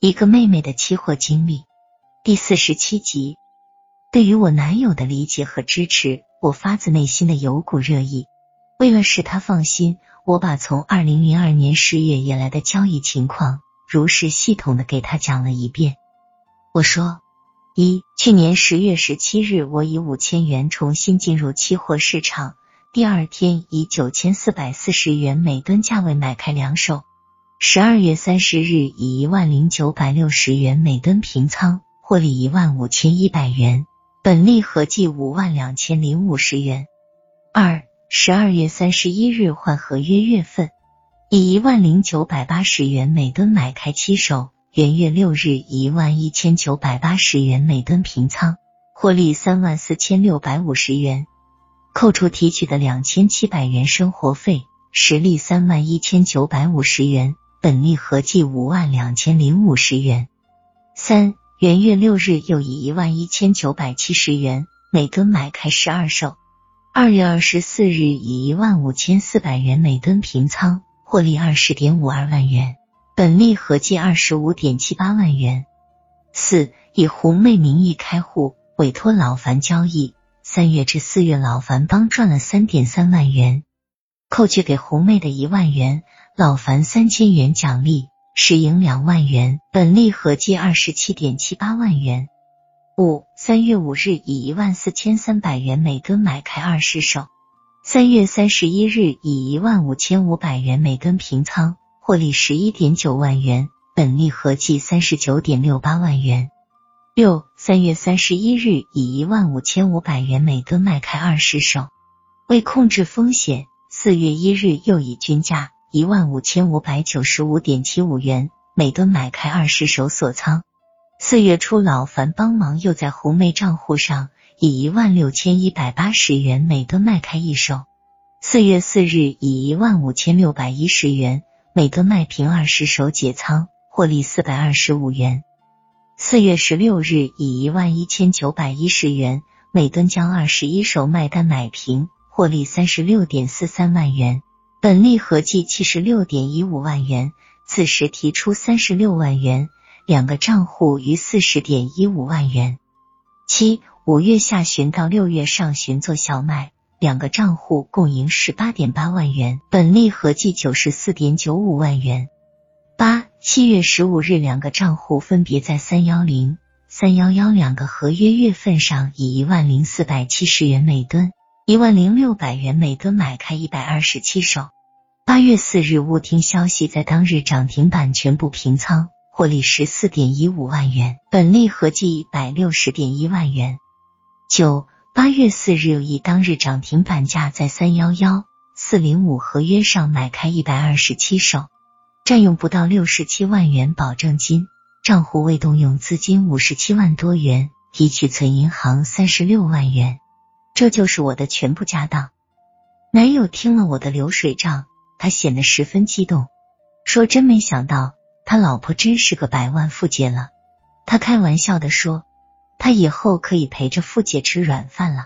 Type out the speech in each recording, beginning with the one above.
一个妹妹的期货经历第四十七集。对于我男友的理解和支持，我发自内心的有股热意。为了使他放心，我把从二零零二年十月以来的交易情况如实系统的给他讲了一遍。我说：一，去年十月十七日，我以五千元重新进入期货市场。第二天以九千四百四十元每吨价位买开两手，十二月三十日以一万零九百六十元每吨平仓，获利一万五千一百元，本利合计五万两千零五十元。二十二月三十一日换合约月份，以一万零九百八十元每吨买开七手，元月六日以一万一千九百八十元每吨平仓，获利三万四千六百五十元。扣除提取的两千七百元生活费，实利三万一千九百五十元，本利合计五万两千零五十元。三元月六日又以一万一千九百七十元每吨买开十二手，二月二十四日以一万五千四百元每吨平仓，获利二十点五二万元，本利合计二十五点七八万元。四以红妹名义开户，委托老樊交易。三月至四月，老樊帮赚了三点三万元，扣去给红妹的一万元，老樊三千元奖励，实赢两万元，本利合计二十七点七八万元。五三月五日以一万四千三百元每吨买开二十手，三月三十一日以一万五千五百元每吨平仓，获利十一点九万元，本利合计三十九点六八万元。六三月三十一日以一万五千五百元每吨卖开二十手，为控制风险，四月一日又以均价一万五千五百九十五点七五元每吨买开二十手锁仓。四月初，老樊帮忙又在红梅账户上以一万六千一百八十元每吨卖开一手。四月四日以一万五千六百一十元每吨卖平二十手解仓，获利四百二十五元。四月十六日，以一万一千九百一十元每吨将二十一手卖单买平，获利三十六点四三万元，本利合计七十六点一五万元。此时提出三十六万元，两个账户余四十点一五万元。七五月下旬到六月上旬做小麦，两个账户共赢十八点八万元，本利合计九十四点九五万元。八七月十五日，两个账户分别在三幺零、三幺幺两个合约月份上以一万零四百七十元每吨、一万零六百元每吨买开一百二十七手。八月四日，误听消息，在当日涨停板全部平仓，获利十四点一五万元，本利合计一百六十点一万元。九八月四日，以当日涨停板价在三幺幺、四零五合约上买开一百二十七手。占用不到六十七万元保证金，账户未动用资金五十七万多元，提取存银行三十六万元，这就是我的全部家当。男友听了我的流水账，他显得十分激动，说：“真没想到他老婆真是个百万富姐了。”他开玩笑的说：“他以后可以陪着富姐吃软饭了。”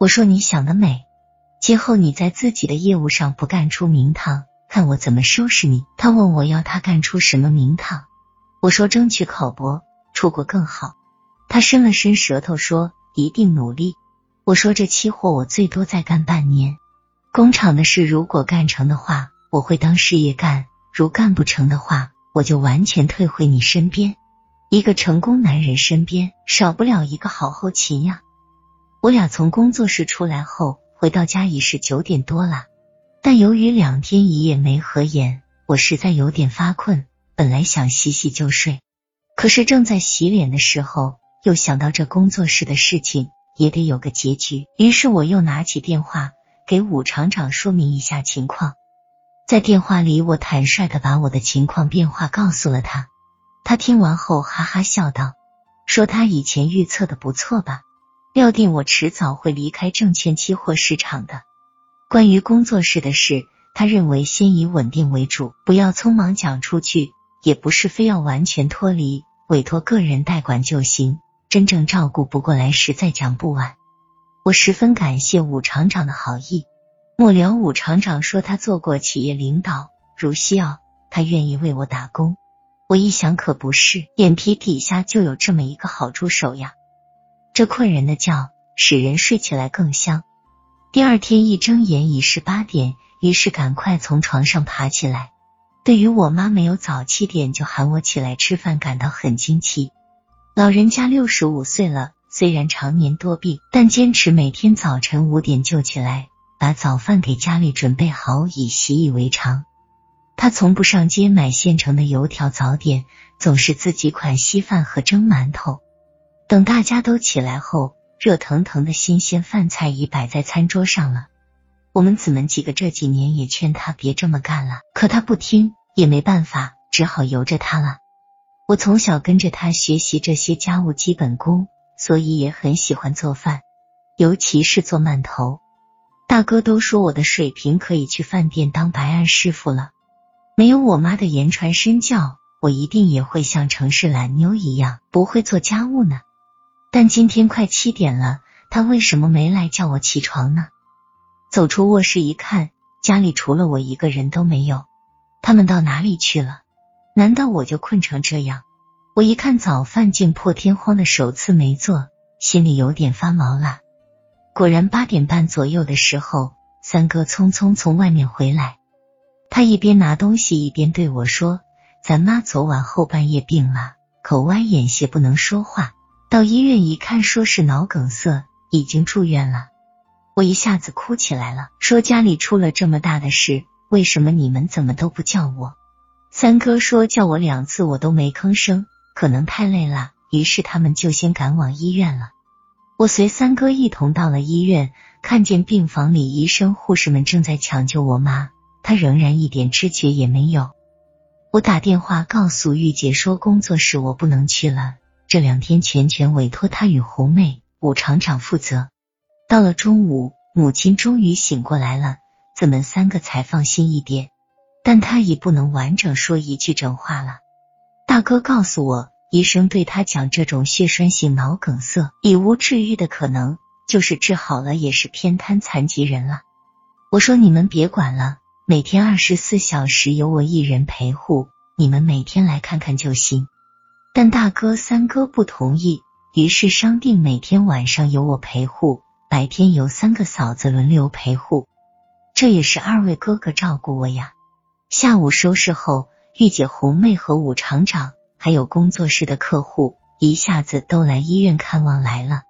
我说：“你想得美，今后你在自己的业务上不干出名堂。”看我怎么收拾你！他问我要他干出什么名堂，我说争取考博出国更好。他伸了伸舌头说一定努力。我说这期货我最多再干半年，工厂的事如果干成的话，我会当事业干；如干不成的话，我就完全退回你身边。一个成功男人身边少不了一个好后勤呀。我俩从工作室出来后，回到家已是九点多了。但由于两天一夜没合眼，我实在有点发困。本来想洗洗就睡，可是正在洗脸的时候，又想到这工作室的事情也得有个结局。于是我又拿起电话给武厂长说明一下情况。在电话里，我坦率的把我的情况变化告诉了他。他听完后哈哈笑道：“说他以前预测的不错吧？料定我迟早会离开证券期货市场的。”关于工作室的事，他认为先以稳定为主，不要匆忙讲出去，也不是非要完全脱离，委托个人代管就行。真正照顾不过来时再讲不晚。我十分感谢武厂长的好意。末了，武厂长说他做过企业领导，如需要，他愿意为我打工。我一想可不是，眼皮底下就有这么一个好助手呀。这困人的觉使人睡起来更香。第二天一睁眼已是八点，于是赶快从床上爬起来。对于我妈没有早七点就喊我起来吃饭感到很惊奇。老人家六十五岁了，虽然常年多病，但坚持每天早晨五点就起来，把早饭给家里准备好，已习以为常。他从不上街买现成的油条早点，总是自己款稀饭和蒸馒头。等大家都起来后，热腾腾的新鲜饭菜已摆在餐桌上了。我们姊妹几个这几年也劝他别这么干了，可他不听，也没办法，只好由着他了。我从小跟着他学习这些家务基本功，所以也很喜欢做饭，尤其是做馒头。大哥都说我的水平可以去饭店当白案师傅了。没有我妈的言传身教，我一定也会像城市懒妞一样不会做家务呢。但今天快七点了，他为什么没来叫我起床呢？走出卧室一看，家里除了我一个人都没有，他们到哪里去了？难道我就困成这样？我一看早饭竟破天荒的首次没做，心里有点发毛了。果然八点半左右的时候，三哥匆匆从外面回来。他一边拿东西一边对我说：“咱妈昨晚后半夜病了，口歪眼斜，不能说话。到医院一看，说是脑梗塞，已经住院了。”我一下子哭起来了，说：“家里出了这么大的事，为什么你们怎么都不叫我？”三哥说：“叫我两次，我都没吭声，可能太累了。”于是他们就先赶往医院了。我随三哥一同到了医院，看见病房里医生护士们正在抢救我妈。他仍然一点知觉也没有。我打电话告诉玉姐说，工作室我不能去了，这两天全权委托她与红妹、武厂长负责。到了中午，母亲终于醒过来了，咱们三个才放心一点。但他已不能完整说一句整话了。大哥告诉我，医生对他讲，这种血栓性脑梗塞已无治愈的可能，就是治好了也是偏瘫残疾人了。我说你们别管了。每天二十四小时由我一人陪护，你们每天来看看就行。但大哥、三哥不同意，于是商定每天晚上由我陪护，白天由三个嫂子轮流陪护。这也是二位哥哥照顾我呀。下午收拾后，御姐、红妹和武厂长还有工作室的客户一下子都来医院看望来了。